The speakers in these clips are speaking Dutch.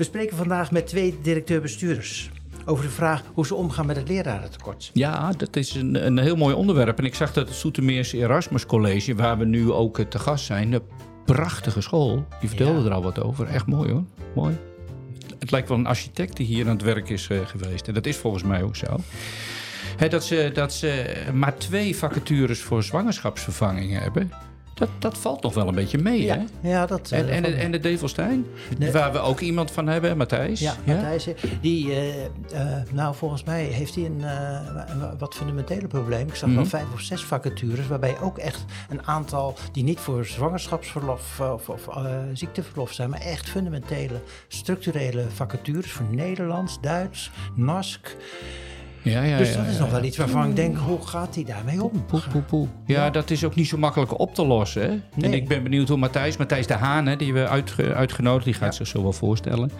We spreken vandaag met twee directeur-bestuurders over de vraag hoe ze omgaan met het lerarentekort. Ja, dat is een, een heel mooi onderwerp. En ik zag dat het Soetermeers Erasmus College, waar we nu ook eh, te gast zijn, een prachtige school. Die vertelde Ja. er al wat over. Echt mooi hoor. Mooi. Het lijkt wel een architect die hier aan het werk is eh, geweest. En dat is volgens mij ook zo. Dat, ze, dat ze maar twee vacatures voor zwangerschapsvervangingen hebben. Dat, dat valt nog wel een beetje mee, hè? ja dat... En, eh, en, en de Develstein, Nee. waar we ook iemand van hebben, Matthijs. Ja, Matthijs, die, eh, eh, nou volgens mij heeft hij een eh, wa- wat fundamentele probleem. Ik zag wel Mhm. vijf of zes vacatures, waarbij ook echt een aantal die niet voor zwangerschapsverlof eh, of, of eh, ziekteverlof zijn, maar echt fundamentele, structurele vacatures voor Nederlands, Duits, NASC. Ja, ja, dus ja, dat is nog wel iets waarvan ik denk, hoe gaat hij daarmee om? Poe, poe, poe. Ja, dat is ook niet zo makkelijk op te lossen. Hè? En Nee. ik ben benieuwd hoe Matthijs, Matthijs de Haan, hè, die we uitge- uitgenodigd, die gaat zich zo wel voorstellen,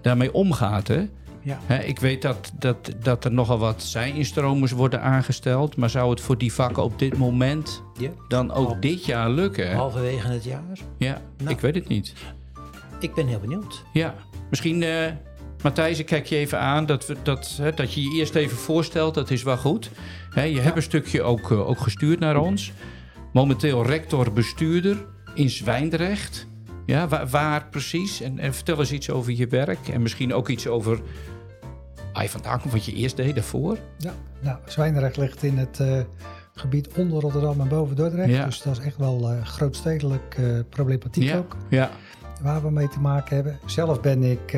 daarmee omgaat. Hè? Ja. Hè, ik weet dat, dat, dat er nogal wat zijinstromers worden aangesteld, maar zou het voor die vakken op dit moment Ja. dan ook dit jaar lukken? Halverwege het jaar. Ja, Nou. ik weet het niet. Ik ben heel benieuwd. Ja, misschien, eh Matthijs, ik kijk je even aan dat, we, dat, hè, dat je je eerst even voorstelt. Dat is wel goed. Hè, je hebt een stukje ook, eh, ook gestuurd naar ons. Momenteel rector-bestuurder in Zwijndrecht. Ja, waar, waar precies? En, en vertel eens iets over je werk. En misschien ook iets over waar je vandaan komt, wat je eerst deed daarvoor. Ja, nou, Zwijndrecht ligt in het eh, gebied onder Rotterdam en boven Dordrecht. Ja. Dus dat is echt wel eh grootstedelijk problematiek Ja. ook, Ja, waar we mee te maken hebben. Zelf ben ik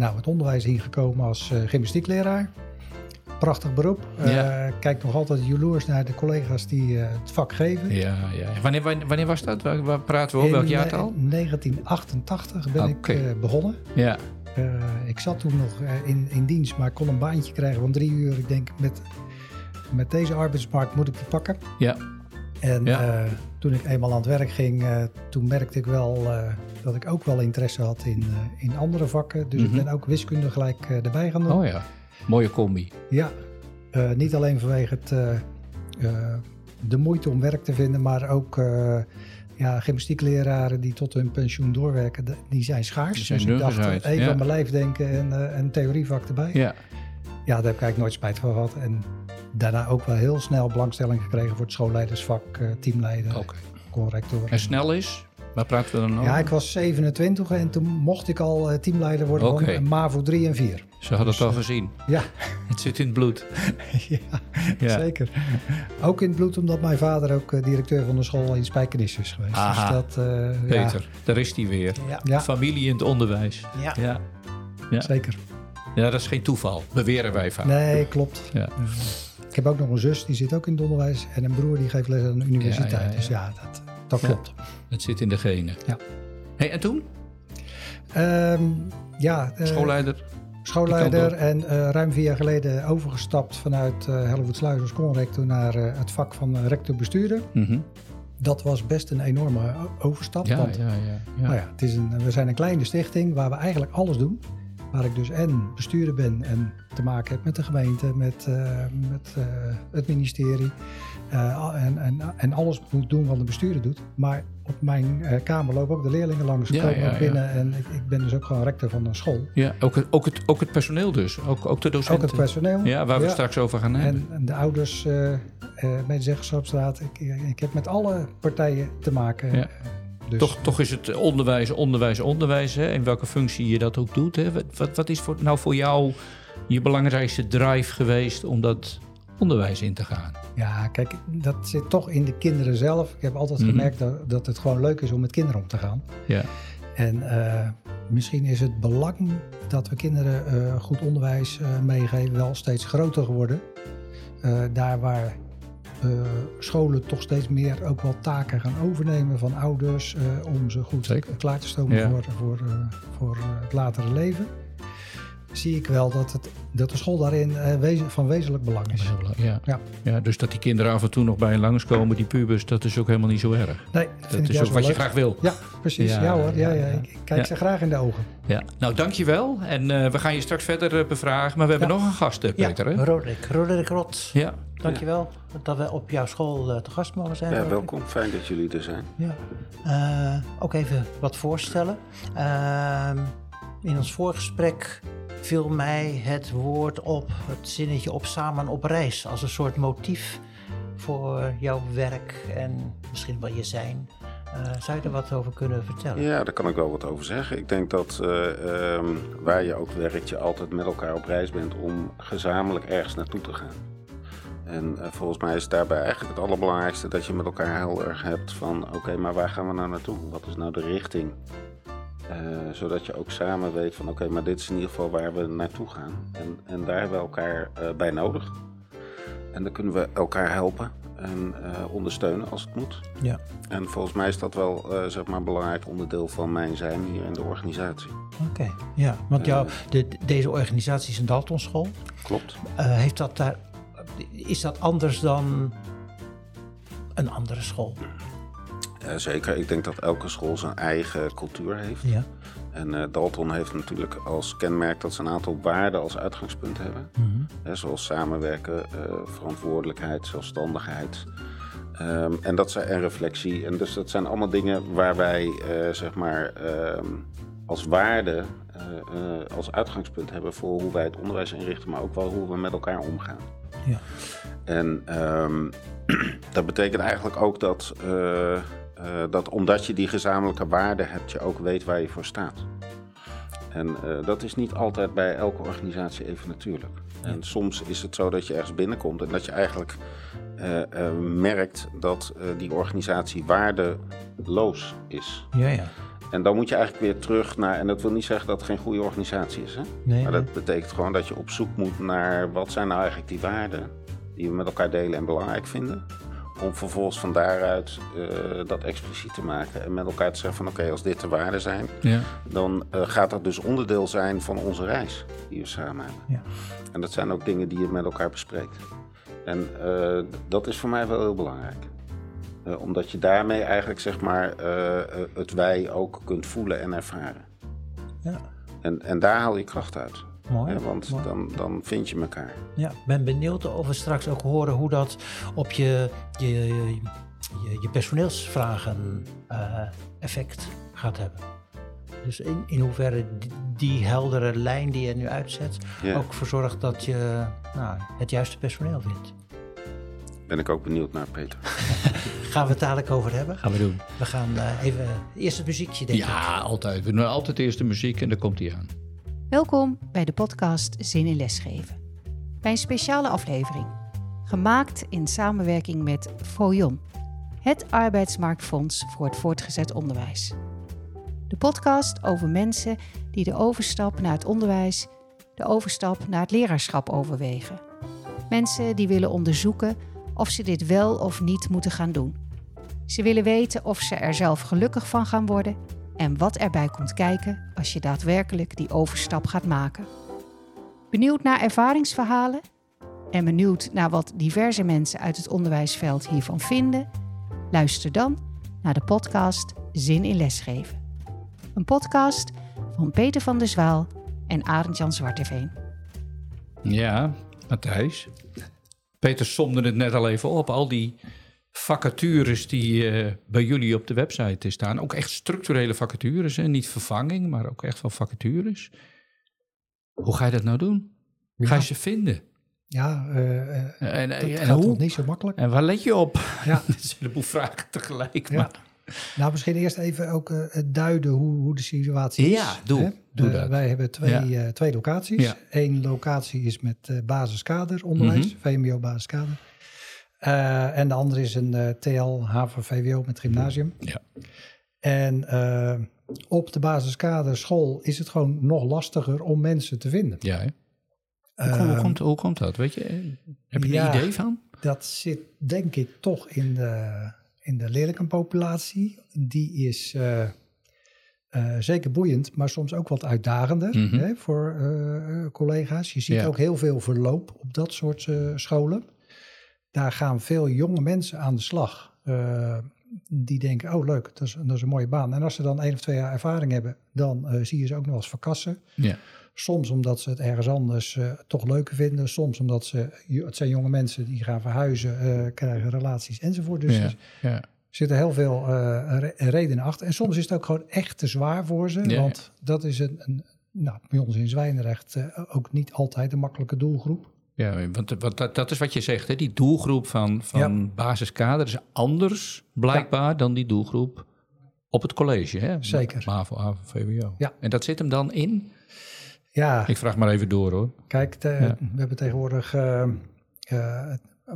nou, het onderwijs ingekomen als eh, gymnastiekleraar. Prachtig beroep. Eh, Ja. kijk nog altijd jaloers naar de collega's die eh, het vak geven. ja, ja. Wanneer, wanneer, was dat? Waar, waar praten we over? Welk jaartal? in 1988 ben ik begonnen. Ja, ik zat toen nog in, in dienst, maar kon een baantje krijgen van drie uur. Ik denk, met, met deze arbeidsmarkt moet ik die pakken. ja, En Ja. toen ik eenmaal aan het werk ging, toen merkte ik wel dat ik ook wel interesse had in, eh, in andere vakken. Dus Mhm. ik ben ook wiskunde gelijk eh, erbij gaan doen. oh ja. Mooie combi. Ja, eh, niet alleen vanwege het, de moeite om werk te vinden, maar ook ja, gymnastiekleraren die tot hun pensioen doorwerken, die zijn schaars. Die zijn dus ik dacht, even ja. aan mijn lijf denken en eh, een theorievak erbij. Ja, Ja, daar heb ik eigenlijk nooit spijt van gehad. En daarna ook wel heel snel belangstelling gekregen voor het schoolleidersvak, eh, teamleider, conrector. En snel is? Waar praten we dan over? Ja, ik was 27 en toen mocht ik al eh, teamleider worden van MAVO 3 en 4. Ze hadden het al gezien. Ja, Het zit in het bloed. ja, Ja. zeker. Ook in het bloed omdat mijn vader ook eh, directeur van de school in Spijkenisse is geweest. Aha. Dus dat, eh, Peter, daar is hij weer. Ja. Ja, Familie in het onderwijs. Ja. Ja. ja, zeker. ja, dat is geen toeval. Beweren wij vaak. Nee, klopt. Ja. Eh, ik heb ook nog een zus, die zit ook in het onderwijs. En een broer die geeft les aan de universiteit. Ja, ja, ja. Dus ja, dat, dat klopt. Het zit in de genen. Ja. Hey, en toen? Ehm, ja, eh, Schoolleider? schoolleider en eh, ruim vier jaar geleden overgestapt vanuit uh, Hellevoetsluis als conrector naar eh, het vak van eh, rector-bestuurder. Mhm. Dat was best een enorme overstap. Ja, want ja, ja. ja. Nou ja, het is een, we zijn een kleine stichting waar we eigenlijk alles doen. Waar ik dus en bestuurder ben en te maken heb met de gemeente, met, eh, met eh, het ministerie. Eh, en, en, en alles moet doen wat de bestuurder doet. Maar op mijn eh, kamer lopen ook de leerlingen langs, Ja, komen ja, ook ja. binnen. En ik, ik ben dus ook gewoon rector van een school. Ja, ook, het, ook, het, ook het personeel dus. Ook, ook de Ook docenten. het personeel. Ja, waar we straks over gaan hebben. En, en de ouders, eh eh medezeggenschapsraad. Ik, ik heb met alle partijen te maken. Dus, Toch, toch is het onderwijs, onderwijs, onderwijs. Hè? In welke functie je dat ook doet. Hè? Wat, wat, wat is voor, nou voor jou je belangrijkste drive geweest om dat onderwijs in te gaan? Ja, kijk, dat zit toch in de kinderen zelf. Ik heb altijd Mhm. gemerkt dat, dat het gewoon leuk is om met kinderen om te gaan. Ja, En eh, misschien is het belang dat we kinderen eh, goed onderwijs eh, meegeven wel steeds groter geworden. Daar waar scholen toch steeds meer ook wel taken gaan overnemen van ouders om ze goed Zeker. klaar te stomen Ja. voor, voor, voor het latere leven. Zie ik wel dat, het, dat de school daarin eh, wezen- van wezenlijk belang is. Ja. Ja. Ja, dus dat die kinderen af en toe nog bij je langskomen, die pubers, dat is ook helemaal niet zo erg. Nee, Dat dat is ook wat je graag wil. Ja, precies. Ja, Ja, hoor. Ja, ja. Ik kijk Ja. ze graag in de ogen. Ja. Nou, dankjewel. En eh, we gaan je straks verder eh, bevragen. Maar we hebben Ja. nog een gast, Peter. Hè? Roderick, Roderick Rot. Ja. Dankjewel dat we op jouw school te gast mogen zijn. Ja, welkom. Fijn dat jullie er zijn. Ja. Eh, ook even wat voorstellen. Ehm, in ons voorgesprek viel mij het woord op, het zinnetje op samen op reis, als een soort motief voor jouw werk en misschien wel je zijn. Uh, zou je er wat over kunnen vertellen? Ja, daar kan ik wel wat over zeggen. Ik denk dat uh, um, waar je ook werkt, je altijd met elkaar op reis bent om gezamenlijk ergens naartoe te gaan. En uh, volgens mij is daarbij eigenlijk het allerbelangrijkste dat je met elkaar helder hebt van oké, maar waar gaan we nou naartoe? Wat is nou de richting? Zodat je ook samen weet van oké, okay, maar dit is in ieder geval waar we naartoe gaan. En, en daar hebben we elkaar bij nodig. En dan kunnen we elkaar helpen en uh, ondersteunen als het moet. Ja. En volgens mij is dat wel zeg maar een belangrijk onderdeel van mijn zijn hier in de organisatie. Oké, okay. ja, want jou, de, deze organisatie is een Daltonschool. Klopt. Uh, heeft dat daar, is dat anders dan een andere school? Zeker, ik denk dat elke school zijn eigen cultuur heeft. Ja. En uh, Dalton heeft natuurlijk als kenmerk dat ze een aantal waarden als uitgangspunt hebben. Mm -hmm. Hè, zoals samenwerken, uh, verantwoordelijkheid, zelfstandigheid. Um, en dat zijn en reflectie. En dus dat zijn allemaal dingen waar wij zeg maar um, als waarde, als uitgangspunt hebben voor hoe wij het onderwijs inrichten, maar ook wel hoe we met elkaar omgaan. Ja. En um, dat betekent eigenlijk ook dat uh, dat omdat je die gezamenlijke waarden hebt, je ook weet waar je voor staat. En uh, dat is niet altijd bij elke organisatie even natuurlijk. En soms is het zo dat je ergens binnenkomt en dat je eigenlijk uh, merkt dat die organisatie waardeloos is. Ja, ja. En dan moet je eigenlijk weer terug naar, en dat wil niet zeggen dat het geen goede organisatie is. Hè? Nee, maar nee. dat betekent gewoon dat je op zoek moet naar wat zijn nou eigenlijk die waarden die we met elkaar delen en belangrijk vinden om vervolgens van daaruit uh, dat expliciet te maken en met elkaar te zeggen van oké, okay, als dit de waarden zijn, ja. dan uh, gaat dat dus onderdeel zijn van onze reis die we samen hebben. Ja. En dat zijn ook dingen die je met elkaar bespreekt. En uh, dat is voor mij wel heel belangrijk. omdat je daarmee eigenlijk zeg maar het wij ook kunt voelen en ervaren. Ja. En, en daar haal je kracht uit. Mooi. Ja, want mooi. Dan, dan vind je elkaar. Ja, ik ben benieuwd of we straks ook horen hoe dat op je, je, je, je personeelsvragen uh, effect gaat hebben. Dus in, in hoeverre die, die, heldere lijn die je nu uitzet Ja. ook voor zorgt dat je nou, het juiste personeel vindt. Ben ik ook benieuwd naar, Peter. Gaan we het dadelijk over hebben? Gaan we doen. We gaan uh, even eerst het muziekje denk ik. Ja, altijd. We doen altijd eerst de muziek en dan komt hij aan. Welkom bij de podcast Zin in Lesgeven. Bij een speciale aflevering, gemaakt in samenwerking met FOJON, het arbeidsmarktfonds voor het voortgezet onderwijs. De podcast over mensen die de overstap naar het onderwijs, de overstap naar het leraarschap overwegen. Mensen die willen onderzoeken of ze dit wel of niet moeten gaan doen. Ze willen weten of ze er zelf gelukkig van gaan worden en wat erbij komt kijken als je daadwerkelijk die overstap gaat maken. Benieuwd naar ervaringsverhalen en benieuwd naar wat diverse mensen uit het onderwijsveld hiervan vinden? Luister dan naar de podcast Zin in Lesgeven. Een podcast van Peter van der Zwaal en Arend-Jan Zwarteveen. Ja, Matthijs. Peter somde het net al even op. Al die vacatures die uh, bij jullie op de website staan. Ook echt structurele vacatures. Hè? Niet vervanging, maar ook echt wel vacatures. Hoe ga je dat nou doen? Ga je ze vinden? Ja, uh, en, dat en, hoe? niet zo makkelijk. En waar let je op? Ja. dat is een heleboel vragen tegelijk. Ja. Maar... Nou, misschien eerst even ook uh, duiden hoe, hoe de situatie is. Ja, doe, hè? doe Uh, dat. Wij hebben twee, Ja. twee locaties. Eén locatie is met basiskader onderwijs, Mhm. VMBO basiskader. Uh, en de andere is een uh, TL HAVO VWO met gymnasium. Ja. En uh, op de basiskader school is het gewoon nog lastiger om mensen te vinden. Ja, hè? Hoe, hoe, Ehm, komt, hoe komt dat? Weet je? Heb je ja. een idee van? Dat zit denk ik toch in de, in de leerlingenpopulatie. Die is uh, uh, zeker boeiend, maar soms ook wat uitdagender Mhm. hè, voor uh, collega's. Je ziet Ja. ook heel veel verloop op dat soort uh, scholen. Daar gaan veel jonge mensen aan de slag. Uh, die denken, oh leuk, dat is, dat is een mooie baan. En als ze dan één of twee jaar ervaring hebben, dan uh, zie je ze ook nog eens verkassen. Ja. Soms omdat ze het ergens anders uh, toch leuker vinden. Soms omdat ze, het zijn jonge mensen die gaan verhuizen, krijgen relaties enzovoort. Dus ja. er Ja. zitten heel veel re redenen achter. En soms is het ook gewoon echt te zwaar voor ze. Ja. Want dat is een, een, nou, bij ons in Zwijnrecht ook niet altijd een makkelijke doelgroep. Ja, want, want dat, dat, is wat je zegt, hè? die doelgroep van, van ja. basiskader is anders blijkbaar ja. dan die doelgroep op het college. Hè? Zeker. MAVO, AVO, VWO. Ja. En dat zit hem dan in? Ja. Ik vraag maar even door hoor. Kijk, ja. we hebben tegenwoordig uh, uh,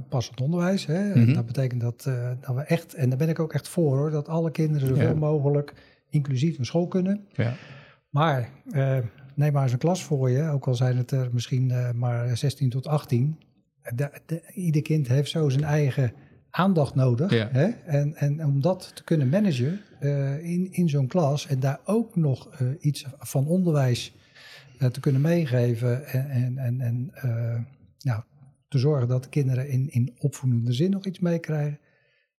passend onderwijs. Hè? Mm -hmm. Dat betekent dat, uh, dat we echt, en daar ben ik ook echt voor hoor, dat alle kinderen zoveel mogelijk inclusief naar school kunnen. Ja. Maar neem maar eens een klas voor je, ook al zijn het er misschien maar 16 tot 18. De, de, ieder kind heeft zo zijn eigen aandacht nodig. Ja. Hè? En, en om dat te kunnen managen uh, in, in zo'n klas en daar ook nog uh, iets van onderwijs uh, te kunnen meegeven en, en, en, nou, te zorgen dat de kinderen in, in opvoedende zin nog iets meekrijgen.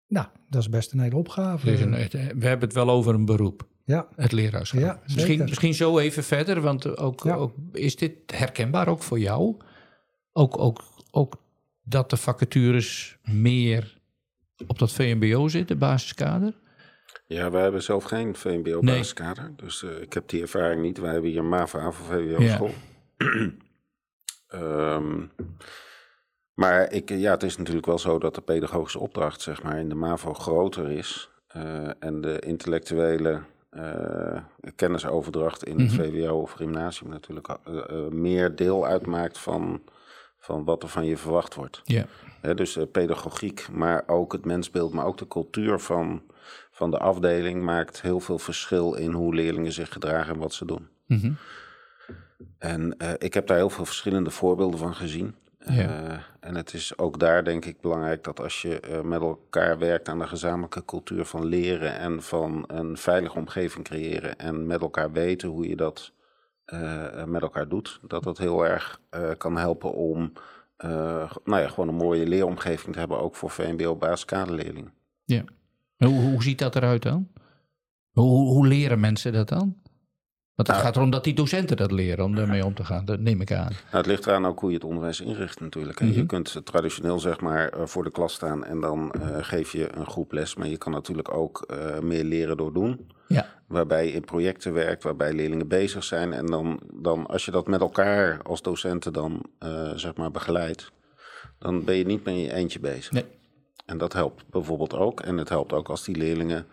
Nou, dat is best een hele opgave. Dus een, we hebben het wel over een beroep. Ja. Het leraarschap. Ja, misschien, misschien zo even verder, want ook, ja. ook, is dit herkenbaar ook voor jou? Ook, ook, ook dat de vacatures meer op dat VMBO zitten, basiskader? Ja, wij hebben zelf geen VMBO-basiskader. Nee. Dus uh, ik heb die ervaring niet. Wij hebben hier een MAVO, AVO, VWO-school. Ja. um, maar ik, ja, het is natuurlijk wel zo dat de pedagogische opdracht zeg maar, in de MAVO groter is. Uh, en de intellectuele uh, kennisoverdracht in het mm -hmm. VWO of gymnasium natuurlijk meer deel uitmaakt van, van wat er van je verwacht wordt. Ja. He, dus uh, pedagogiek, maar ook het mensbeeld, maar ook de cultuur van, van de afdeling maakt heel veel verschil in hoe leerlingen zich gedragen en wat ze doen. Mm -hmm. En uh, ik heb daar heel veel verschillende voorbeelden van gezien. Ja. Uh, en het is ook daar denk ik belangrijk dat als je met elkaar werkt aan de gezamenlijke cultuur van leren en van een veilige omgeving creëren en met elkaar weten hoe je dat met elkaar doet, dat dat heel erg kan helpen om nou ja, gewoon een mooie leeromgeving te hebben, ook voor VMBO-basiskaderleerlingen. Ja. Hoe, hoe ziet dat eruit dan? Hoe, hoe leren mensen dat dan? Want het nou, gaat erom dat die docenten dat leren om daarmee om te gaan, dat neem ik aan. Nou, het ligt eraan ook hoe je het onderwijs inricht natuurlijk. Mm -hmm. Je kunt traditioneel zeg maar voor de klas staan en dan uh, geef je een groep les. Maar je kan natuurlijk ook uh, meer leren door doen. Ja. Waarbij je in projecten werkt, waarbij leerlingen bezig zijn. En dan, dan als je dat met elkaar als docenten dan uh, zeg maar begeleidt, dan ben je niet meer in je eentje bezig. Nee. En dat helpt bijvoorbeeld ook. En het helpt ook als die leerlingen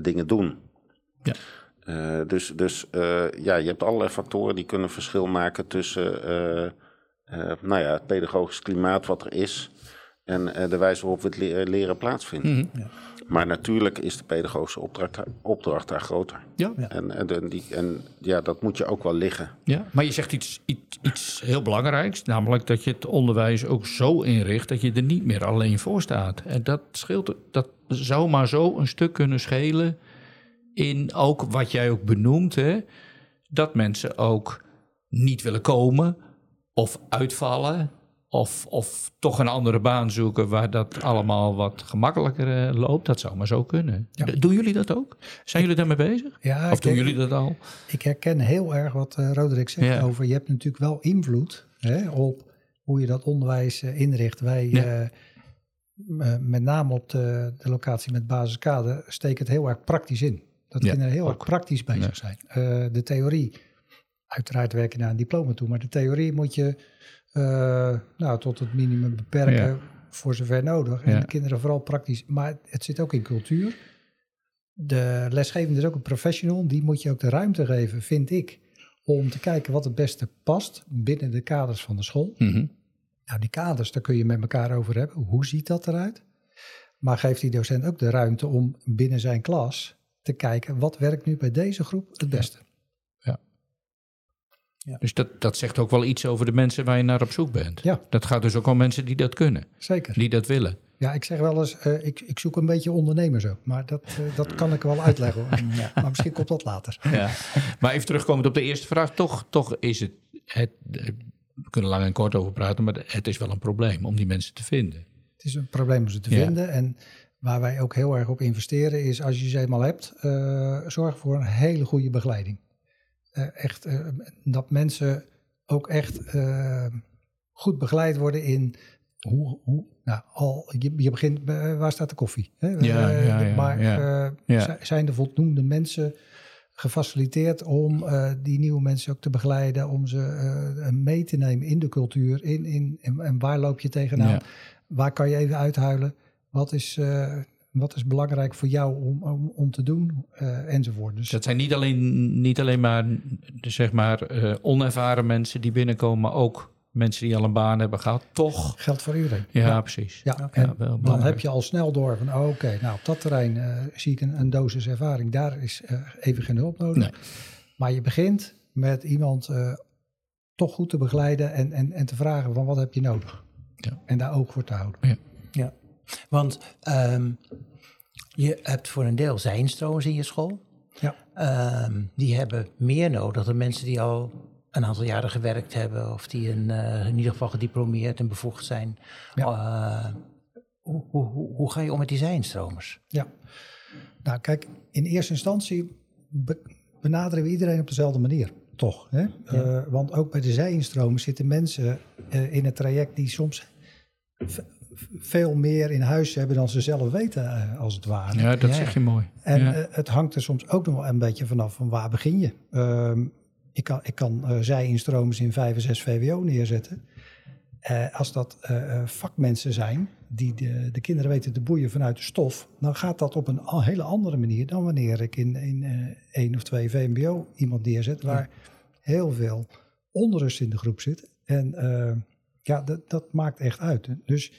dingen doen. Ja. Uh, dus dus uh, ja, je hebt allerlei factoren die kunnen verschil maken tussen uh, nou ja, het pedagogisch klimaat wat er is en de wijze waarop we het le leren plaatsvinden. Mm -hmm. ja. Maar natuurlijk is de pedagogische opdracht, opdracht daar groter. Ja. En, en, de, die, en ja, dat moet je ook wel liggen. Ja, maar je zegt iets, iets, iets heel belangrijks, namelijk dat je het onderwijs ook zo inricht dat je er niet meer alleen voor staat. En dat scheelt, dat zou maar zo een stuk kunnen schelen in ook wat jij ook benoemt, hè, dat mensen ook niet willen komen of uitvallen of, of toch een andere baan zoeken waar dat allemaal wat gemakkelijker uh, loopt. Dat zou maar zo kunnen. Ja. Doen jullie dat ook? Zijn jullie daarmee bezig? Ja, of doen jullie dat al? Ik herken heel erg wat uh, Roderick zegt Ja. over... je hebt natuurlijk wel invloed hè, op hoe je dat onderwijs uh, inricht. Wij, eh, met name op de, de locatie met basiskader, steken het heel erg praktisch in. Dat Ja, kinderen heel ook. erg praktisch bezig zijn. Eh, de theorie, uiteraard werk je naar een diploma toe, maar de theorie moet je eh, nou, tot het minimum beperken Ja. voor zover nodig. En de kinderen vooral praktisch. Maar het zit ook in cultuur. De lesgevende is ook een professional. Die moet je ook de ruimte geven, vind ik, om te kijken wat het beste past binnen de kaders van de school. Mhm. Nou, die kaders, daar kun je met elkaar over hebben. Hoe ziet dat eruit? Maar geeft die docent ook de ruimte om binnen zijn klas te kijken wat werkt nu bij deze groep het beste. Dus dat, dat zegt ook wel iets over de mensen waar je naar op zoek bent. Ja. Dat gaat dus ook om mensen die dat kunnen, Zeker. die dat willen. Ja, ik zeg wel eens, eh, ik, ik zoek een beetje ondernemers ook. Maar dat, eh, dat kan ik wel uitleggen hoor. Ja, maar misschien komt dat later. Ja. Maar even terugkomend op de eerste vraag. Toch, toch is het, het... We kunnen lang en kort over praten, maar het is wel een probleem om die mensen te vinden. Het is een probleem om ze te Ja. vinden. En waar wij ook heel erg op investeren is, als je ze eenmaal hebt, eh, zorg voor een hele goede begeleiding. Eh, echt, eh, dat mensen ook echt goed begeleid worden in hoe, hoe nou, al, je, je begint, waar staat de koffie? Hè? Ja, ja, ja, maar ja. zijn er voldoende mensen gefaciliteerd om die nieuwe mensen ook te begeleiden, om ze mee te nemen in de cultuur. In, in, en, en waar loop je tegenaan? Ja. Waar kan je even uithuilen? Wat is, eh, wat is belangrijk voor jou om, om, om te doen? Eh, enzovoort. Dus Dat zijn niet alleen, niet alleen maar, zeg maar eh, onervaren mensen die binnenkomen, maar ook mensen die al een baan hebben gehad. Toch? geldt voor iedereen. Ja, precies. Ja, Ja, en wel dan heb je al snel door van, oh, oké, nou op dat terrein zie ik een, een dosis ervaring. Daar is eh, even geen hulp nodig. Nee. Maar je begint met iemand eh, toch goed te begeleiden en, en, en te vragen van wat heb je nodig? Ja. En daar oog voor te houden. Ja, want ehm, je hebt voor een deel zijnstromers in je school. Ja. Ehm, die hebben meer nodig dan mensen die al een aantal jaren gewerkt hebben of die een, eh, in ieder geval gediplomeerd en bevoegd zijn. Eh, hoe, hoe, hoe, hoe ga je om met die zijnstromers? Ja. Nou, kijk, in eerste instantie be- benaderen we iedereen op dezelfde manier. Toch? Hè? Eh, want ook bij de zijinstromen zitten mensen in het traject die soms veel meer in huis hebben dan ze zelf weten, eh, als het ware. Ja, dat Ja. zeg je mooi. En ja. eh, het hangt er soms ook nog wel een beetje vanaf van waar begin je. Ehm, ik kan, ik kan eh zij-instromers in 5 en 6 VWO neerzetten. Eh, als dat eh, eh, vakmensen zijn die de, de kinderen weten te boeien vanuit de stof, dan gaat dat op een al- hele andere manier dan wanneer ik in, in eh, één of twee VMBO iemand neerzet waar heel veel onrust in de groep zit. En ja, dat, dat maakt echt uit. Dus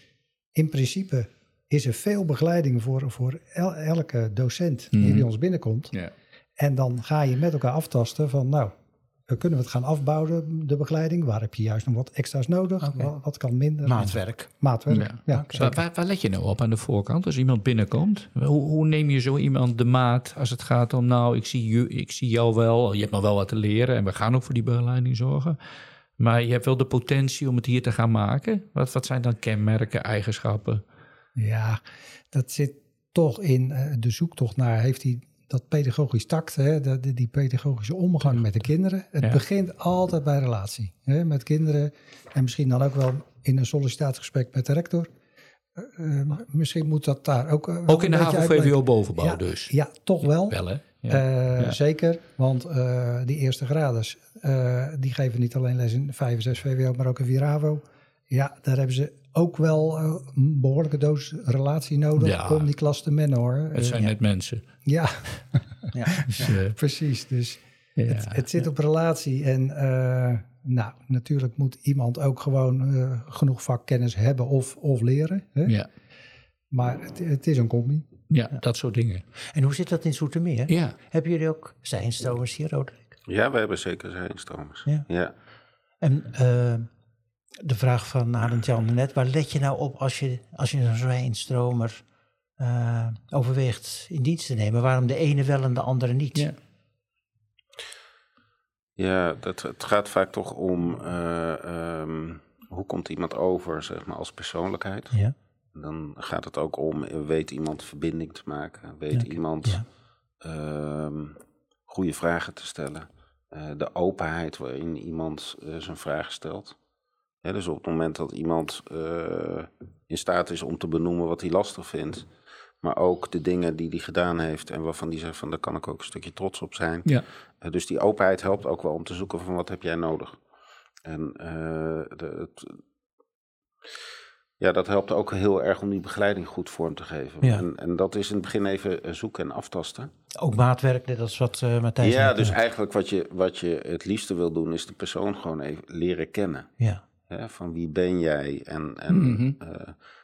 in principe is er veel begeleiding voor, voor el- elke docent die Mhm. bij ons binnenkomt. ja. En dan ga je met elkaar aftasten van, nou, kunnen we het gaan afbouwen, de begeleiding? Waar heb je juist nog wat extra's nodig? Wat, wat kan minder? Maatwerk. Maatwerk, Ja. waar, waar let je nou op aan de voorkant als iemand binnenkomt? Hoe, hoe neem je zo iemand de maat als het gaat om, nou, ik zie, je, ik zie jou wel, je hebt nog wel wat te leren en we gaan ook voor die begeleiding zorgen. Maar je hebt wel de potentie om het hier te gaan maken. Wat, wat zijn dan kenmerken, eigenschappen? Ja, dat zit toch in eh, de zoektocht naar, heeft hij dat pedagogisch tact, hè, die pedagogische omgang met de kinderen. Het Ja. begint altijd bij relatie hè, met kinderen. En misschien dan ook wel in een sollicitatiegesprek met de rector. Eh, eh, misschien moet dat daar ook... Ook in de HAVO-VWO bovenbouw ja, dus? Ja, toch wel. Wel hè? Ja. Eh, Ja. Zeker, want eh, die eerste graders, eh, die geven niet alleen les in 5 en 6 VWO, maar ook in 4 HAVO. Ja, daar hebben ze ook wel een behoorlijke doos relatie nodig Ja. om die klas te mennen hoor. het zijn net mensen. ja, Ja. Dus, precies. Dus het, het zit op relatie en nou, natuurlijk moet iemand ook gewoon genoeg vakkennis hebben of, of leren. Hè? ja. Maar het, het is een combi. Ja, dat soort dingen. En hoe zit dat in Zoetermeer? Ja, Hebben jullie ook zijnstromers hier, Roderick? Ja, we hebben zeker zijnstromers. Ja. ja. En eh, de vraag van Arend Jan net, waar let je nou op als je, als je een zijnstromer eh, overweegt in dienst te nemen? Waarom de ene wel en de andere niet? ja. Ja, dat, het gaat vaak toch om eh, ehm, hoe komt iemand over, zeg maar, als persoonlijkheid. Ja. Dan gaat het ook om, eh, weet iemand verbinding te maken? Weet iemand ja. ehm, goede vragen te stellen? Eh, de openheid waarin iemand eh, zijn vragen stelt. Hè, dus op het moment dat iemand in staat is om te benoemen wat hij lastig vindt, maar ook de dingen die hij gedaan heeft en waarvan hij zegt van daar kan ik ook een stukje trots op zijn. ja. Dus die openheid helpt ook wel om te zoeken van wat heb jij nodig. En de, het, ja, dat helpt ook heel erg om die begeleiding goed vorm te geven. Ja. En, en dat is in het begin even eh, zoeken en aftasten. Ook maatwerk, net als wat eh Matthijs ja, dus noemt. eigenlijk wat je, wat je het liefste wil doen is de persoon gewoon even leren kennen. Ja, Hè, van wie ben jij? En, en Mhm. eh,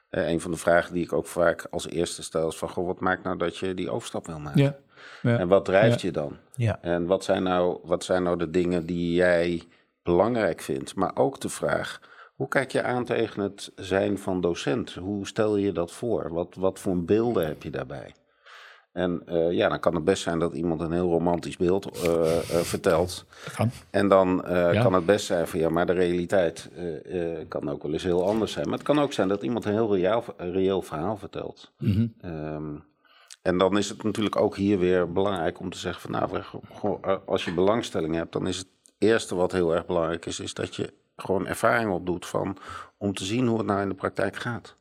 eh, een van de vragen die ik ook vaak als eerste stel is van... Goh, wat maakt nou dat je die overstap wil maken? ja. ja. En wat drijft Ja. je dan? ja, En wat zijn, nou, wat zijn nou de dingen die jij belangrijk vindt? Maar ook de vraag, hoe kijk je aan tegen het zijn van docent? Hoe stel je dat voor? Wat, wat voor beelden heb je daarbij? En eh, ja, dan kan het best zijn dat iemand een heel romantisch beeld eh, eh, vertelt. Kan. En dan Ja. kan het best zijn van ja, maar de realiteit kan ook wel eens heel anders zijn. Maar het kan ook zijn dat iemand een heel reëel, reëel verhaal vertelt. Ehm, en dan is het natuurlijk ook hier weer belangrijk om te zeggen van nou, als je belangstelling hebt, dan is het eerste wat heel erg belangrijk is, is dat je gewoon ervaring opdoet van om te zien hoe het nou in de praktijk gaat.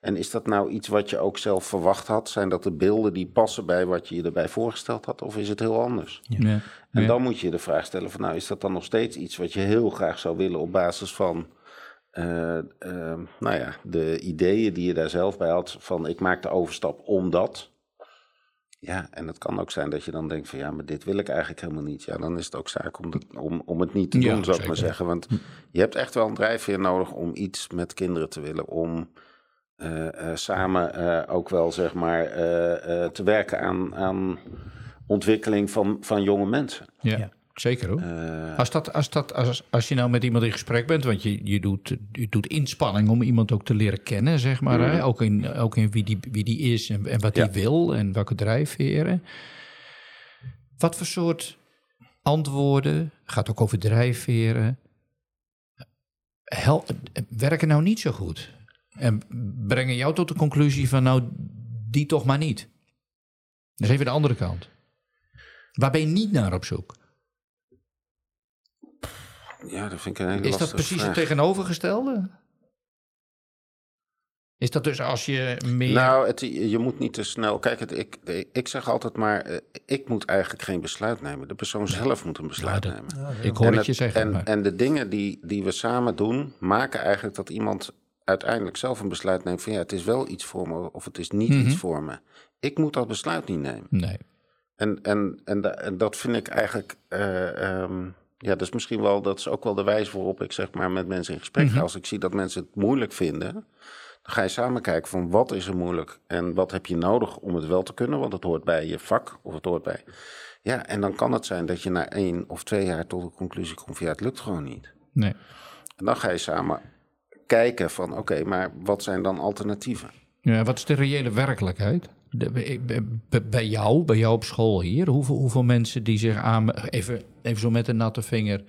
En is dat nou iets wat je ook zelf verwacht had? Zijn dat de beelden die passen bij wat je je erbij voorgesteld had? Of is het heel anders? Ja. En dan moet je de vraag stellen van, nou, is dat dan nog steeds iets wat je heel graag zou willen op basis van, eh, eh, nou ja, de ideeën die je daar zelf bij had van, ik maak de overstap omdat. Ja, en het kan ook zijn dat je dan denkt van, ja, maar dit wil ik eigenlijk helemaal niet. Ja, dan is het ook zaak om, het- om, om het niet te Ja, doen, zou ik maar zeggen. Want je hebt echt wel een drijfveer nodig om iets met kinderen te willen, om eh, eh, samen eh, ook wel, zeg maar, eh, eh, te werken aan, aan ontwikkeling van, van jonge mensen. Ja, Ja. Zeker hoor. Eh, Als, dat, als, dat, als, als je nou met iemand in gesprek bent, want je, je, doet, je doet inspanning om iemand ook te leren kennen, zeg maar. Hè? Ook in, ook in wie, die, wie die is en, en wat Ja. hij wil en welke drijfveren. Wat voor soort antwoorden, gaat ook over drijfveren, hel, werken nou niet zo goed? En brengen jou tot de conclusie van nou, die toch maar niet. Dat is even de andere kant. Waar ben je niet naar op zoek? Ja, dat vind ik een hele Is dat precies vraag. het tegenovergestelde? Is dat dus als je meer... Nou, het, je moet niet te snel. Kijk, het, ik, ik zeg altijd maar, eh, ik moet eigenlijk geen besluit nemen. De persoon zelf moet een besluit dat- nemen. ik hoor En het je zeggen. En, maar- en de dingen die, die we samen doen, maken eigenlijk dat iemand uiteindelijk zelf een besluit neemt van ja, het is wel iets voor me of het is niet Mhm. iets voor me. Ik moet dat besluit niet nemen. nee. En, en, en dat vind ik eigenlijk, eh, ehm, ja, dat is misschien wel, dat is ook wel de wijze waarop ik zeg maar met mensen in gesprek ga. Als ik zie dat mensen het moeilijk vinden, dan ga je samen kijken van wat is er moeilijk en wat heb je nodig om het wel te kunnen, want het hoort bij je vak of het hoort bij. Ja, en dan kan het zijn dat je na één of twee jaar tot de conclusie komt van ja, het lukt gewoon niet. nee. En dan ga je samen kijken van oké, maar wat zijn dan alternatieven? Ja, wat is de reële werkelijkheid? De- bij- bij- jou, bij jou op school hier, hoeveel, hoeveel mensen die zich aan... Even, even zo met een natte vinger,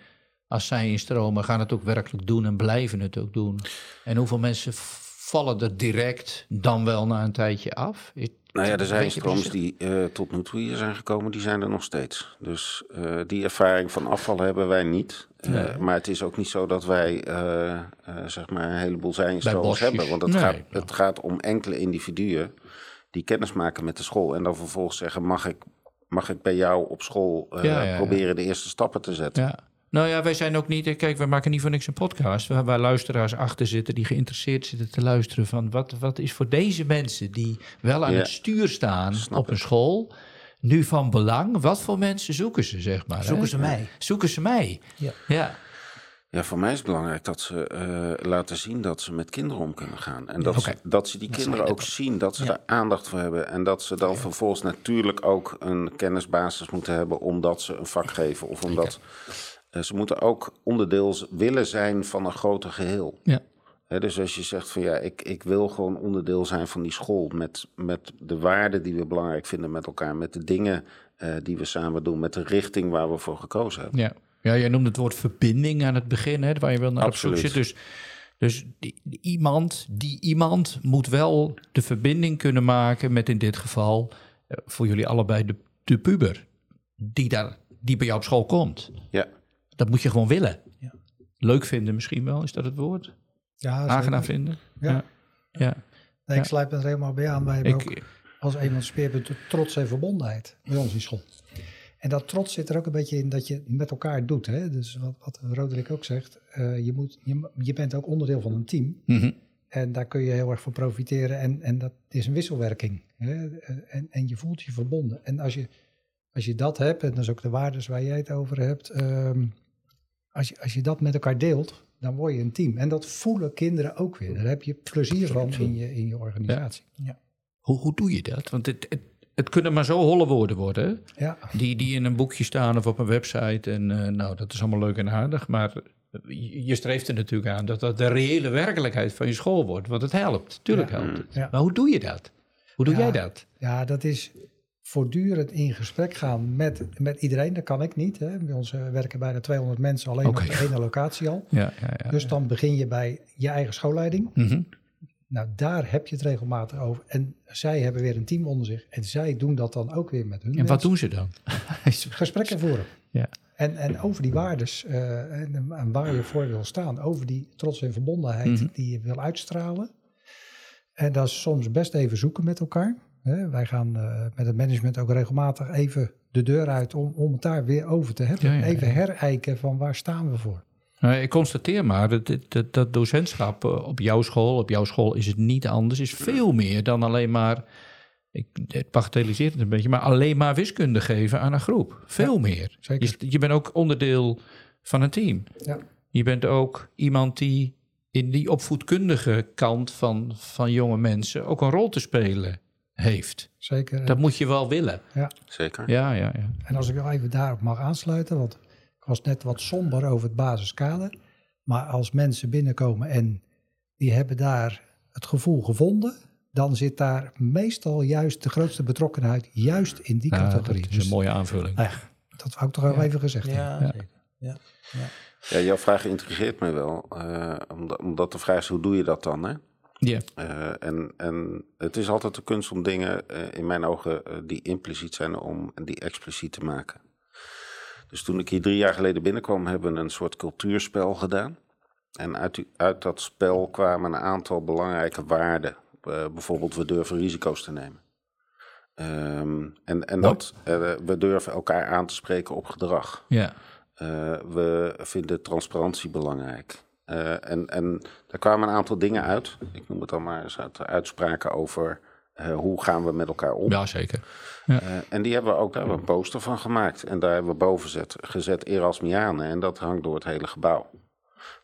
als zij instromen, gaan het ook werkelijk doen en blijven het ook doen? En hoeveel mensen vallen er direct dan wel na een tijdje af? Is- Nou ja, er zijn strooms precies? die eh, tot nu toe hier zijn gekomen, die zijn er nog steeds. Dus eh, die ervaring van afval hebben wij niet. Eh, Maar het is ook niet zo dat wij zeg maar een heleboel zijnstromers bosjes. hebben. Want het, Nee. gaat, het gaat om enkele individuen die kennis maken met de school. En dan vervolgens zeggen, mag ik, mag ik bij jou op school eh, Ja, ja, ja. proberen de eerste stappen te zetten? Ja. Nou ja, wij zijn ook niet. Kijk, we maken niet voor niks een podcast. Waar, waar luisteraars achter zitten die geïnteresseerd zitten te luisteren. van wat, wat is voor deze mensen die wel aan Ja, het stuur staan op een school. nu van belang? Wat voor mensen zoeken ze, zeg maar? hè? Zoeken ze mij. Zoeken ze mij? Ja. ja. Ja, voor mij is het belangrijk dat ze eh, laten zien dat ze met kinderen om kunnen gaan. En dat, ze, dat ze die kinderen ook zien, dat ze Ja. daar aandacht voor hebben. En dat ze dan vervolgens natuurlijk ook een kennisbasis moeten hebben omdat ze een vak geven. Of omdat eh, ze moeten ook onderdeel willen zijn van een groter geheel. Ja. Hè, dus als je zegt van ja, ik, ik wil gewoon onderdeel zijn van die school met, met de waarden die we belangrijk vinden met elkaar, met de dingen eh, die we samen doen, met de richting waar we voor gekozen hebben. Ja. Ja, jij noemde het woord verbinding aan het begin, hè, waar je wel naar Absoluut. op zoek zit. Dus, dus die, die iemand, die iemand moet wel de verbinding kunnen maken met in dit geval eh, voor jullie allebei de, de puber die, daar, die bij jou op school komt. Ja. Dat moet je gewoon willen. Ja. Leuk vinden misschien wel, is dat het woord? Ja, Aangenaam vinden? Ja. ja. ja. Nee, ik sluit er helemaal bij aan. Wij hebben ook Ik, als een van de speerpunten trots en verbondenheid bij ons in school. En dat trots zit er ook een beetje in dat je het met elkaar doet. Hè? Dus wat, wat Roderick ook zegt, eh, je, moet, je, je bent ook onderdeel van een team. Mhm. En daar kun je heel erg van profiteren. En, en dat is een wisselwerking. Hè? En, en je voelt je verbonden. En als je, als je dat hebt, en dat is ook de waardes waar jij het over hebt. ehm, als, je, als je dat met elkaar deelt, dan word je een team. En dat voelen kinderen ook weer. Daar heb je plezier van in je, in je organisatie. Hoe, hoe doe je dat? Want het, het, het kunnen maar zo holle woorden worden. Ja, Die, die in een boekje staan of op een website. En eh, nou, dat is allemaal leuk en aardig. Maar je streeft er natuurlijk aan dat dat de reële werkelijkheid van je school wordt. Want het helpt. Tuurlijk Ja. helpt het. Ja. Maar hoe doe je dat? Hoe doe jij dat? ja, dat is voortdurend in gesprek gaan met, met iedereen. Dat kan ik niet. Hè. Bij ons eh, werken bijna 200 mensen alleen op de ene locatie al. Ja, ja, ja. Dus dan begin je bij je eigen schoolleiding. Mhm. Nou, daar heb je het regelmatig over. En zij hebben weer een team onder zich. En zij doen dat dan ook weer met hun En wat doen ze dan? Gesprekken voeren. Ja. En, en over die waardes eh, en, en waar je voor wil staan. Over die trots en verbondenheid Mhm. die je wil uitstralen. En dat is soms best even zoeken met elkaar. Hè, wij gaan uh, met het management ook regelmatig even de deur uit om, om het daar weer over te hebben. Ja, ja, even herijken van waar staan we voor. Nou, ik constateer maar dat, dat, dat docentschap op jouw school, op jouw school is het niet anders, is veel meer dan alleen maar ik, het het een beetje, maar alleen maar wiskunde geven aan een groep. Veel meer. Je, je, bent ook onderdeel van een team. Ja. Je bent ook iemand die in die opvoedkundige kant van, van jonge mensen ook een rol te spelen heeft. Zeker. Dat moet je wel willen. Ja. Zeker. Ja, ja, ja. En als ik wel even daarop mag aansluiten, want was net wat somber over het basiskader. Maar als mensen binnenkomen en die hebben daar het gevoel gevonden, dan zit daar meestal juist de grootste betrokkenheid juist in die categorie. Dat is een dus mooie aanvulling. Uh, dat wou ik toch wel even gezegd ja, ja. Zeker. Ja, ja. ja, jouw vraag intrigeert mij wel. Uh, omdat, omdat de vraag is, hoe doe je dat dan? Hè? Ja. Uh, en, en het is altijd de kunst om dingen, in mijn ogen, die impliciet zijn, om die expliciet te maken. Dus toen ik hier drie jaar geleden binnenkwam, hebben we een soort cultuurspel gedaan. En uit, uit dat spel kwamen een aantal belangrijke waarden uh, bijvoorbeeld, we durven risico's te nemen. Um, en en dat, uh, we durven elkaar aan te spreken op gedrag. Ja. Uh, we vinden transparantie belangrijk. en, en daar kwamen een aantal dingen uit. Ik noem het dan maar eens uit uitspraken over hoe gaan we met elkaar om. Ja, zeker. Ja. en die hebben we ook daar hebben we een poster van gemaakt. En daar hebben we boven zet, gezet Erasmianen. En dat hangt door het hele gebouw.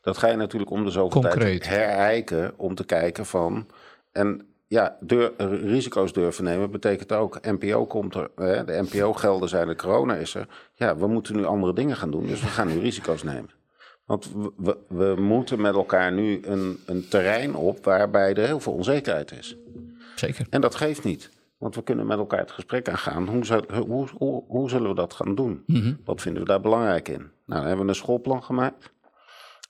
Dat ga je natuurlijk om de zoveel Concreet. tijd herijken om te kijken van en ja, deur, risico's durven nemen betekent ook, NPO komt er, hè, de NPO-gelden zijn er, corona is er. Ja, we moeten nu andere dingen gaan doen, dus we gaan nu risico's nemen. Want we, we moeten met elkaar nu een, een terrein op waarbij er heel veel onzekerheid is. Zeker. En dat geeft niet. Want we kunnen met elkaar het gesprek aangaan. Hoe, hoe, hoe, hoe zullen we dat gaan doen? Mm -hmm. Wat vinden we daar belangrijk in? Nou, dan hebben we een schoolplan gemaakt.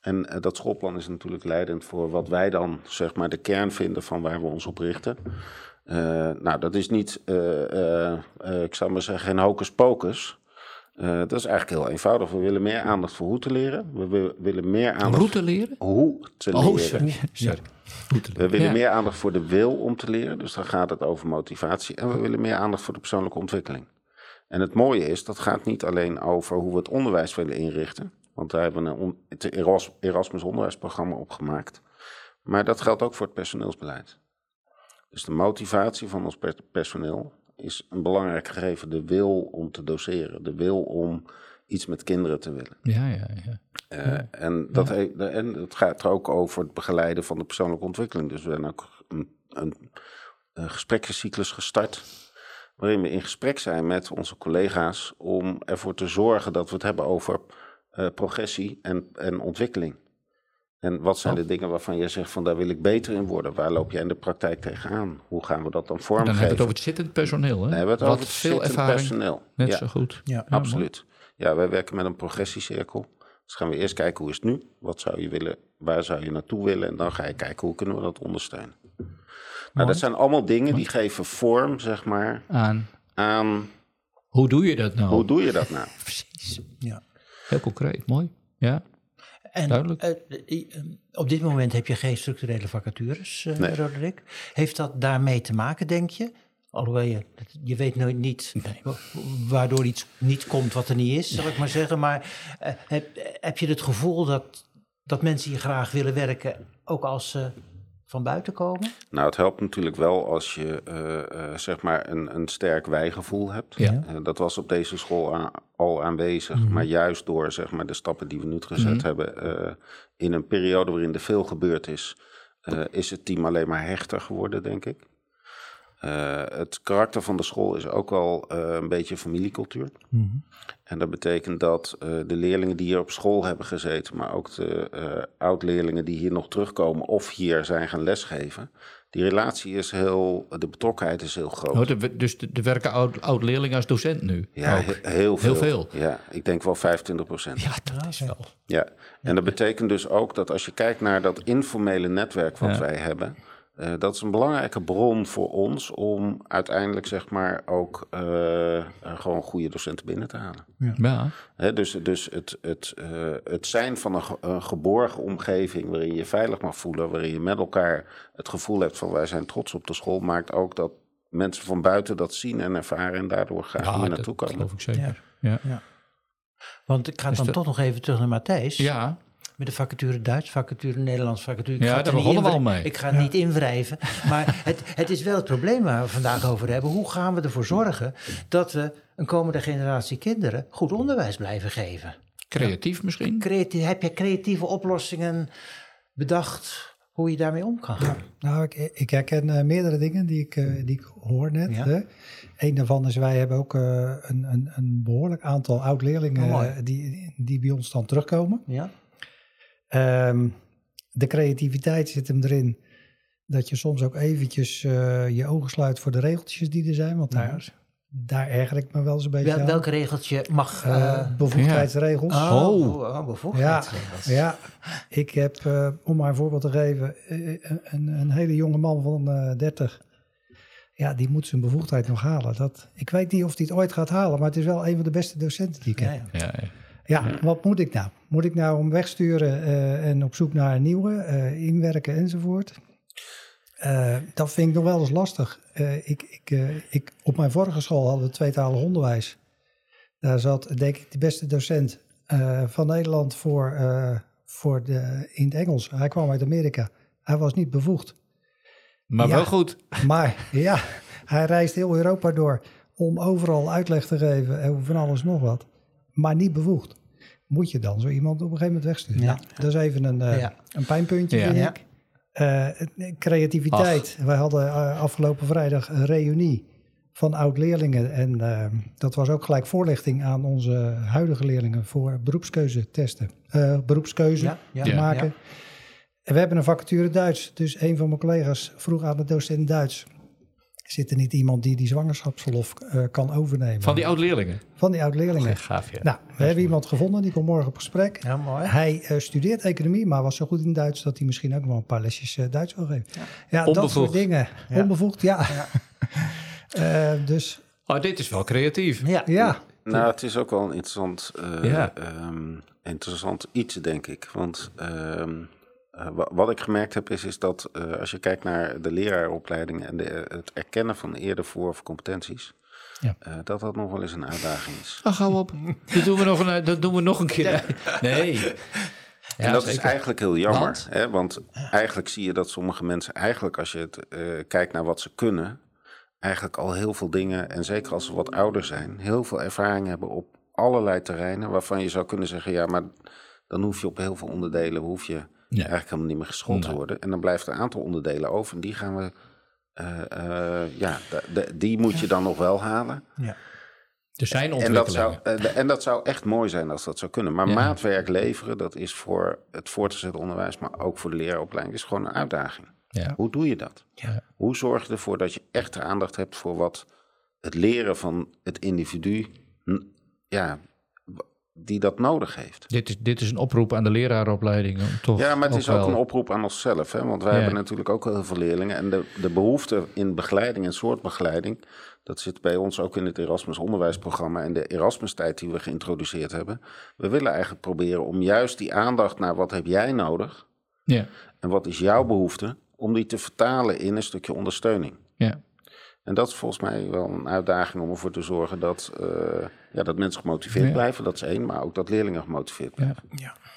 En uh, dat schoolplan is natuurlijk leidend voor wat wij dan zeg maar de kern vinden van waar we ons op richten. Uh, nou, dat is niet, uh, ik zou maar zeggen, geen hocus pocus. dat is eigenlijk heel eenvoudig. We willen meer aandacht voor hoe te leren. We willen meer aandacht hoe te leren. Hoe te oh, leren. Sorry. sorry. We willen ja. meer aandacht voor de wil om te leren. Dus dan gaat het over motivatie. En we willen meer aandacht voor de persoonlijke ontwikkeling. En het mooie is, dat gaat niet alleen over hoe we het onderwijs willen inrichten. Want daar hebben we een, het Erasmus onderwijsprogramma op gemaakt. Maar dat geldt ook voor het personeelsbeleid. Dus de motivatie van ons personeel is een belangrijk gegeven. De wil om te doseren. De wil om iets met kinderen te willen. Ja, ja, ja. Uh, ja. En, dat ja. he, en het gaat er ook over het begeleiden van de persoonlijke ontwikkeling. Dus we hebben ook een, een, een gesprekscyclus gestart waarin we in gesprek zijn met onze collega's om ervoor te zorgen dat we het hebben over uh, progressie en, en ontwikkeling. En wat zijn oh. de dingen waarvan jij zegt van daar wil ik beter in worden? Waar loop jij in de praktijk tegenaan? Hoe gaan we dat dan vormgeven? Dan hebben we het over het zittend personeel. Hè? Dan hebben we het Wat over het veel zittend ervaring. personeel. Net ja. zo goed. Ja, absoluut. Ja, wij werken met een progressiecirkel. Dus gaan we eerst kijken hoe is het nu? Wat zou je willen? Waar zou je naartoe willen? En dan ga je kijken hoe kunnen we dat ondersteunen. Nou, dat zijn allemaal dingen die geven vorm, zeg maar, aan. aan hoe doe je dat nou? Hoe doe je dat nou? Precies. Ja. Heel concreet, mooi. Ja. En Duidelijk. uh, op dit moment heb je geen structurele vacatures, uh, Nee. Roderick. Heeft dat daarmee te maken, denk je? Alhoewel je, je weet nooit niet wa- waardoor iets niet komt wat er niet is, zal ik maar zeggen. Maar eh, heb, heb je het gevoel dat, dat mensen hier graag willen werken, ook als ze van buiten komen? Nou, het helpt natuurlijk wel als je eh, eh, zeg maar een, een sterk wijgevoel hebt. Ja. Dat was op deze school al aanwezig. Mhm. Maar juist door zeg maar, de stappen die we nu gezet Mhm. hebben... eh, in een periode waarin er veel gebeurd is... eh, is het team alleen maar hechter geworden, denk ik. Eh, het karakter van de school is ook wel eh, een beetje familiecultuur. En dat betekent dat eh, de leerlingen die hier op school hebben gezeten, maar ook de eh, oud-leerlingen die hier nog terugkomen of hier zijn gaan lesgeven, die relatie is heel, de betrokkenheid is heel groot. Oh, de- dus er werken oud- oud-leerlingen als docent nu. ja, he- heel veel. Heel veel. Ja, ik denk wel 25 procent. Ja, dat is wel. Ja, en dat betekent dus ook dat als je kijkt naar dat informele netwerk wat Ja. wij hebben, Eh, dat is een belangrijke bron voor ons om uiteindelijk zeg maar ook eh, gewoon goede docenten binnen te halen. Ja. Hè, dus dus het, het, eh, het zijn van een, ge- een geborgen omgeving waarin je je veilig mag voelen, waarin je met elkaar het gevoel hebt van wij zijn trots op de school, maakt ook dat mensen van buiten dat zien en ervaren en daardoor graag hier dat naartoe komen. geloof ik zeker. Ja. Ja. Want ik ga Dus dan de- toch nog even terug naar Matthijs. ja. Met de vacature Duits, vacature Nederlands, vacature... Ja, daar er begonnen we al mee. Ik ga het niet invrijven. Maar het, het is wel het probleem waar we vandaag over hebben. Hoe gaan we ervoor zorgen dat we een komende generatie kinderen goed onderwijs blijven geven? Creatief misschien? Creatie- heb je creatieve oplossingen bedacht hoe je daarmee om kan gaan? Nou, ik, ik herken eh, meerdere dingen die ik, eh, die ik hoor net. Ja. Hè. Een daarvan is, wij hebben ook eh, een, een, een behoorlijk aantal oud-leerlingen Oh, die, die bij ons dan terugkomen. Ja? Ehm, de creativiteit zit hem erin dat je soms ook eventjes eh, je ogen sluit voor de regeltjes die er zijn. Want daar, daar erger ik me wel eens een beetje Wel, aan. welk regeltje mag... Eh, eh, bevoegdheidsregels. oh, Oh. oh, bevoegdheidsregels. Ja, ik heb, eh, om maar een voorbeeld te geven, een, een hele jonge man van eh 30. Ja, die moet zijn bevoegdheid nog halen. Dat, ik weet niet of hij het ooit gaat halen, maar het is wel een van de beste docenten die ik Ja, heb. ja. Ja, ja. Ja, wat moet ik nou? Moet ik nou hem wegsturen eh, en op zoek naar een nieuwe, eh, inwerken enzovoort? Eh, dat vind ik nog wel eens lastig. Ik, ik, ik, op mijn vorige school hadden we tweetalig onderwijs. Daar zat, denk ik, de beste docent van Nederland voor, voor de, in het Engels. Hij kwam uit Amerika. Hij was niet bevoegd. Maar Ja. wel goed. Maar ja, hij reist heel Europa door om overal uitleg te geven over van alles nog wat. Maar niet bevoegd. Moet je dan zo iemand op een gegeven moment wegsturen? Ja. Nou, dat is even een, eh, Ja. een pijnpuntje, Ja. vind ik. Eh, het- creativiteit. Wij hadden eh, afgelopen vrijdag een reunie van oud-leerlingen. En eh, dat was ook gelijk voorlichting aan onze huidige leerlingen voor beroepskeuze testen. Eh, beroepskeuze maken. En we hebben een vacature Duits. Dus een van mijn collega's vroeg aan de docent Duits. Zit er niet iemand die die zwangerschapsverlof eh, kan overnemen? Van die oud-leerlingen. Van die oud-leerlingen. Gaaf, ja. Nou, we hebben iemand gevonden, die komt morgen op gesprek. Ja, mooi. Hij eh, studeert economie, maar was zo goed in Duits dat hij misschien ook wel een paar lesjes eh, Duits wil geven. Ja, dat soort Onbevoegd. dingen. Ja. Onbevoegd, ja. Eh, dus Oh, dit is wel creatief. Ja. ja, Nou, het is ook wel een interessant, eh, Ja. ehm, interessant iets, denk ik. Want ehm, eh, wa- wat ik gemerkt heb, is, is dat eh, als je kijkt naar de leraaropleiding en de, het erkennen van eerder voor- of competenties, Ja. eh, dat dat nog wel eens een uitdaging is. Ach, hou op. Dat doen we nog een, dat doen we nog een keer. Nee. en Ja, dat is eigenlijk heel jammer. Want? Hè? Want eigenlijk zie je dat sommige mensen, eigenlijk als je het eh, kijkt naar wat ze kunnen, eigenlijk al heel veel dingen, en zeker als ze wat ouder zijn, heel veel ervaring hebben op allerlei terreinen, waarvan je zou kunnen zeggen, ja, maar dan hoef je op heel veel onderdelen, hoef je eigenlijk helemaal niet meer geschoold Nee. worden. En dan blijft een aantal onderdelen over en die gaan we, eh, eh, ja, de- de- die moet je dan nog wel halen. Ja. Er zijn En dat, zou, ontwikkelingen. eh, en dat zou echt mooi zijn als dat zou kunnen. Maar Ja. maatwerk leveren, dat is voor het voortgezet onderwijs, maar ook voor de leraaropleiding, is gewoon een uitdaging. Ja. Hoe doe je dat? Ja. Hoe zorg je ervoor dat je echt de aandacht hebt voor wat het leren van het individu, ja, die dat nodig heeft? Dit, is, dit is een oproep aan de leraaropleiding. Om toch Ja, maar het is ook een oproep aan onszelf. Hè? Want wij Ja. hebben natuurlijk ook heel veel leerlingen. En de, de behoefte in begeleiding en soortbegeleiding... dat zit bij ons ook in het Erasmus onderwijsprogramma... en de Erasmus-tijd die we geïntroduceerd hebben. We willen eigenlijk proberen om juist die aandacht naar... wat heb jij nodig Ja, en wat is jouw behoefte... om die te vertalen in een stukje ondersteuning. ja. En dat is volgens mij wel een uitdaging om ervoor te zorgen... dat, eh, ja, dat mensen gemotiveerd Ja. blijven, dat is één... maar ook dat leerlingen gemotiveerd blijven.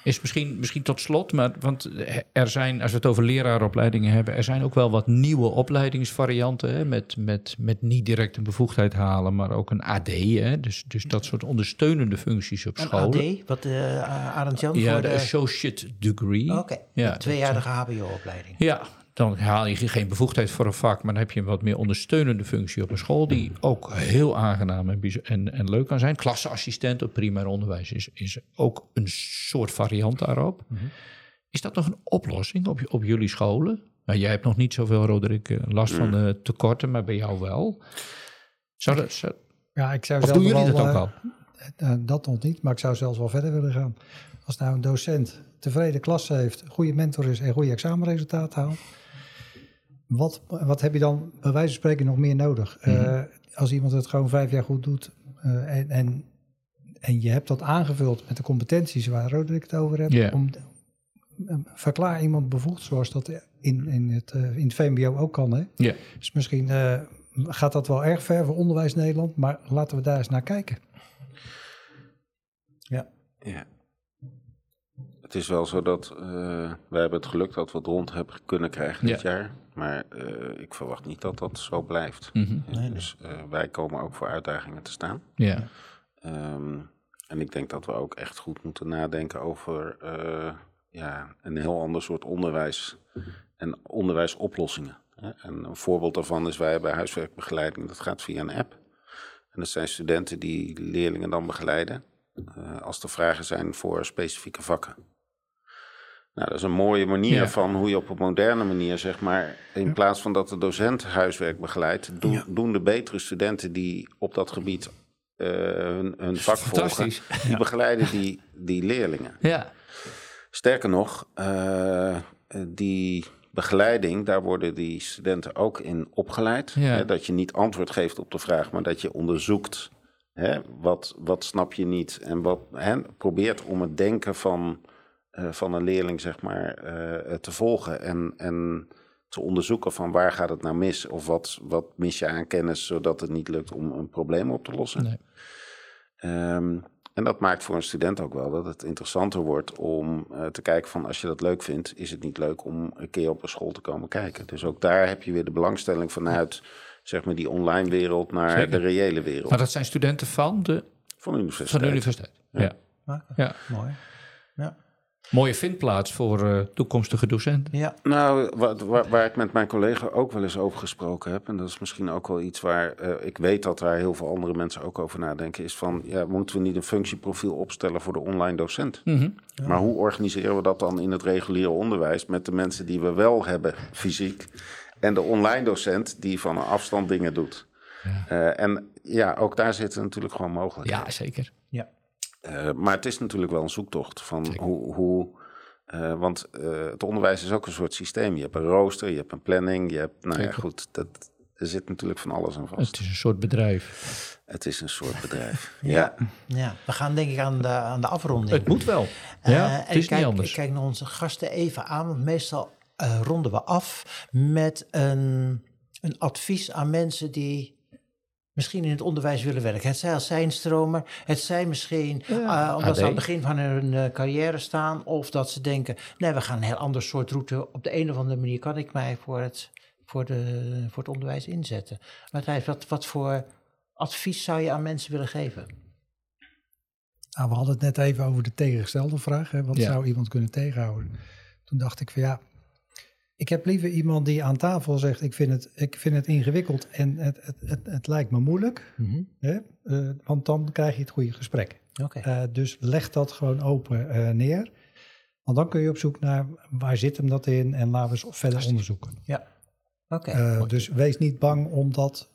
Is misschien, misschien tot slot, maar want er zijn, als we het over leraaropleidingen hebben, er zijn ook wel wat nieuwe opleidingsvarianten hè, met, met, met niet direct een bevoegdheid halen, maar ook een AD. Hè, dus, dus dat soort ondersteunende functies op Een scholen. AD, wat uh, Arend Jan Ja, voor de de... associate degree. Oké, Ja, hbo-opleiding. Ja, dan haal je geen bevoegdheid voor een vak, maar dan heb je een wat meer ondersteunende functie op een school, die ook heel aangenaam en, en, en leuk kan zijn. Klasseassistent op primair onderwijs is, is ook een soort variant daarop. Is dat nog een oplossing op, op jullie scholen? Nou, jij hebt nog niet zoveel, Roderick, eh, last van de tekorten, maar bij jou wel. Zou dat, zou- ja ik zou of doen jullie wel, dat ook eh, al? Eh, dat nog niet, maar ik zou zelfs wel verder willen gaan. Als nou een docent tevreden klasse heeft, goede mentor is en goede examenresultaten haalt. Wat, wat heb je dan bij wijze van spreken nog meer nodig? Eh, als iemand het gewoon vijf jaar goed doet eh, en, en, en je hebt dat aangevuld met de competenties waar Roderick het over heeft, Ja. om, eh, verklaar iemand bevoegd zoals dat in, in, het, eh, in het VMBO ook kan. Hè? Ja. Dus misschien eh, gaat dat wel erg ver voor onderwijs Nederland, maar laten we daar eens naar kijken. Ja. Het is wel zo dat eh wij hebben het geluk dat we het rond hebben kunnen krijgen dit jaar. Maar eh, ik verwacht niet dat dat zo blijft. Mhm. Dus eh, wij komen ook voor uitdagingen te staan. Ja. Ehm, en ik denk dat we ook echt goed moeten nadenken over eh, ja, een heel ander soort onderwijs en onderwijsoplossingen. hè. En een voorbeeld daarvan is wij hebben huiswerkbegeleiding, dat gaat via een app. En dat zijn studenten die leerlingen dan begeleiden als er vragen zijn voor specifieke vakken. Nou, dat is een mooie manier Ja. van hoe je op een moderne manier, zeg maar, in plaats van dat de docent huiswerk begeleidt, doen, doen de betere studenten die op dat gebied eh, hun, hun vak volgen, die begeleiden die, die leerlingen. Ja. Sterker nog, eh, die begeleiding, daar worden die studenten ook in opgeleid. Ja. Hè, dat je niet antwoord geeft op de vraag, maar dat je onderzoekt hè, wat, wat snap je niet. En wat hè, probeert om het denken van, van een leerling zeg maar, eh, te volgen. En, en te onderzoeken van waar gaat het nou mis? Of wat, wat mis je aan kennis zodat het niet lukt om een probleem op te lossen. Nee. Ehm, en dat maakt voor een student ook wel dat het interessanter wordt om eh, te kijken van als je dat leuk vindt, is het niet leuk om een keer op een school te komen kijken. Dus ook daar heb je weer de belangstelling vanuit zeg maar die online wereld naar Zeker. de reële wereld Maar dat zijn studenten van de, van de universiteit. van de universiteit. Ja. Oké, Ja. Mooi. Ja. Mooie vindplaats voor eh, toekomstige docenten. Ja. Nou, wat, waar, waar ik met mijn collega ook wel eens over gesproken heb, en dat is misschien ook wel iets waar eh, ik weet dat daar heel veel andere mensen ook over nadenken, is van, ja, moeten we niet een functieprofiel opstellen voor de online docent? Mhm. Maar hoe organiseren we dat dan in het reguliere onderwijs met de mensen die we wel hebben fysiek en de online docent die van een afstand dingen doet? Eh, en ja, ook daar zitten natuurlijk gewoon mogelijkheden. Ja, zeker. Eh, maar het is natuurlijk wel een zoektocht van hoe. hoe eh, want eh, het onderwijs is ook een soort systeem. Je hebt een rooster, je hebt een planning, je hebt. Nou ja, goed, dat, er zit natuurlijk van alles aan vast. Het is een soort bedrijf. Het is een soort bedrijf. Ja. ja, we gaan denk ik aan de, aan de afronding. Het moet wel. Ja, en het is ik kijk, niet anders. Ik kijk naar onze gasten even aan, want meestal eh, ronden we af met een, een advies aan mensen die misschien in het onderwijs willen werken. Het zij als zijnstromer, het zij misschien eh, omdat AD. ze aan het begin van hun eh, carrière staan, of dat ze denken, nee, we gaan een heel ander soort route. Op de een of andere manier kan ik mij voor het, voor de, voor het onderwijs inzetten. Matthijs, wat, wat voor advies zou je aan mensen willen geven? Nou, we hadden het net even over de tegengestelde vraag. Hè, wat Ja. zou iemand kunnen tegenhouden? Toen dacht ik van ja, ik heb liever iemand die aan tafel zegt... ik vind het, ik vind het ingewikkeld en het, het, het, het lijkt me moeilijk. Hè? Eh, want dan krijg je het goede gesprek. Eh, dus leg dat gewoon open eh, neer. Want dan kun je op zoek naar waar zit hem dat in... en laten we eens verder onderzoeken. Ja. Oké. Dus wees niet bang om dat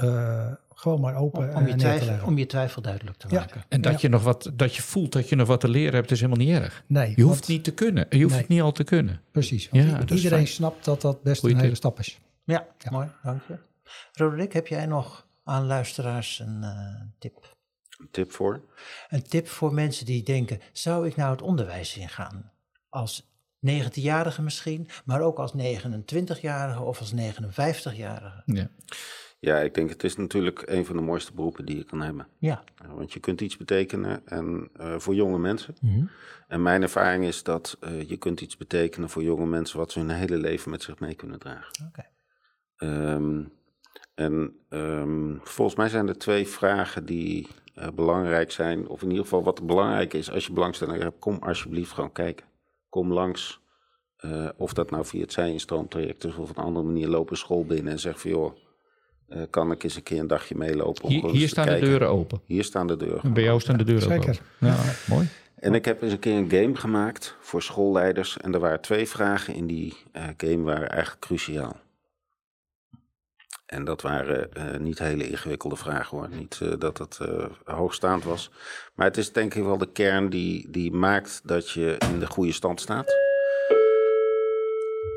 eh, gewoon maar open om, om, je neer te twijfel, om je twijfel duidelijk te Ja. maken. En dat, Ja. je nog wat, dat je voelt dat je nog wat te leren hebt, is helemaal niet erg. Nee, Je hoeft want- niet te kunnen. Je hoeft Nee. het niet al te kunnen. Precies. Want Ja, iedereen fijn. snapt dat dat best Goeie een hele tip. stap is. Ja, mooi, dank je. Roderick, heb jij nog aan luisteraars een eh, tip? Een tip voor. Een tip voor mensen die denken, zou ik nou het onderwijs ingaan? Als 19-jarige misschien, maar ook als 29-jarige of als 59-jarige. Ja. Ja, ik denk het is natuurlijk een van de mooiste beroepen die je kan hebben. Ja. Eh, Want je kunt iets betekenen en, eh, voor jonge mensen. Mhm. En mijn ervaring is dat eh, je kunt iets betekenen voor jonge mensen wat ze hun hele leven met zich mee kunnen dragen. Oké. Ehm, en ehm, volgens mij zijn er twee vragen die belangrijk zijn. Of in ieder geval wat belangrijk is als je belangstelling hebt. Kom alsjeblieft gewoon kijken. Kom langs. Of dat nou via het zij-instroomtraject is of op een andere manier lopen school binnen en zeg van joh, eh, kan ik eens een keer een dagje meelopen? om Hier, gewoon hier staan de deuren open. Hier staan de deuren. En bij jou staan de deuren Zeker. open. Ja, mooi. En ik heb eens een keer een game gemaakt voor schoolleiders. En er waren twee vragen in die eh, game waren eigenlijk cruciaal. En dat waren eh, niet hele ingewikkelde vragen hoor. Niet eh, dat het eh, hoogstaand was. Maar het is denk ik wel de kern die, die maakt dat je in de goede stand staat.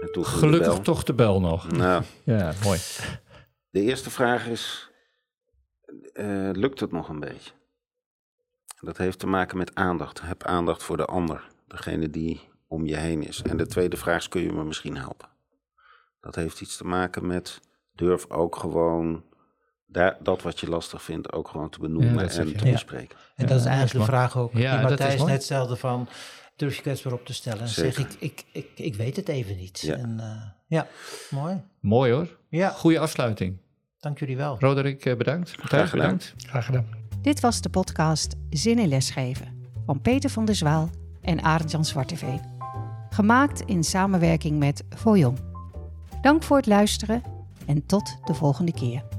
En toen ging de Gelukkig toch de bel nog. Nou, Ja, mooi. De eerste vraag is, eh, lukt het nog een beetje? Dat heeft te maken met aandacht. Heb aandacht voor de ander, degene die om je heen is. En de tweede vraag is, kun je me misschien helpen? Dat heeft iets te maken met, durf ook gewoon daar, dat wat je lastig vindt ook gewoon te benoemen en te Ja. bespreken. En dat is dat eigenlijk is de vraag ook Ja, die dat is Matthijs net stelde van... durf je kwetsbaar op te stellen? En zeg ik, ik, ik, ik weet het even niet. Ja. En, eh, ja, mooi. Mooi hoor. Ja, Goeie afsluiting. Dank jullie wel. Roderick, eh, bedankt. Matthijs, gedaan. bedankt. Graag gedaan. Dit was de podcast Zin in lesgeven van Peter van der Zwaal en Arend-Jan Zwarteveen. Gemaakt in samenwerking met Voyon. Dank voor het luisteren en tot de volgende keer.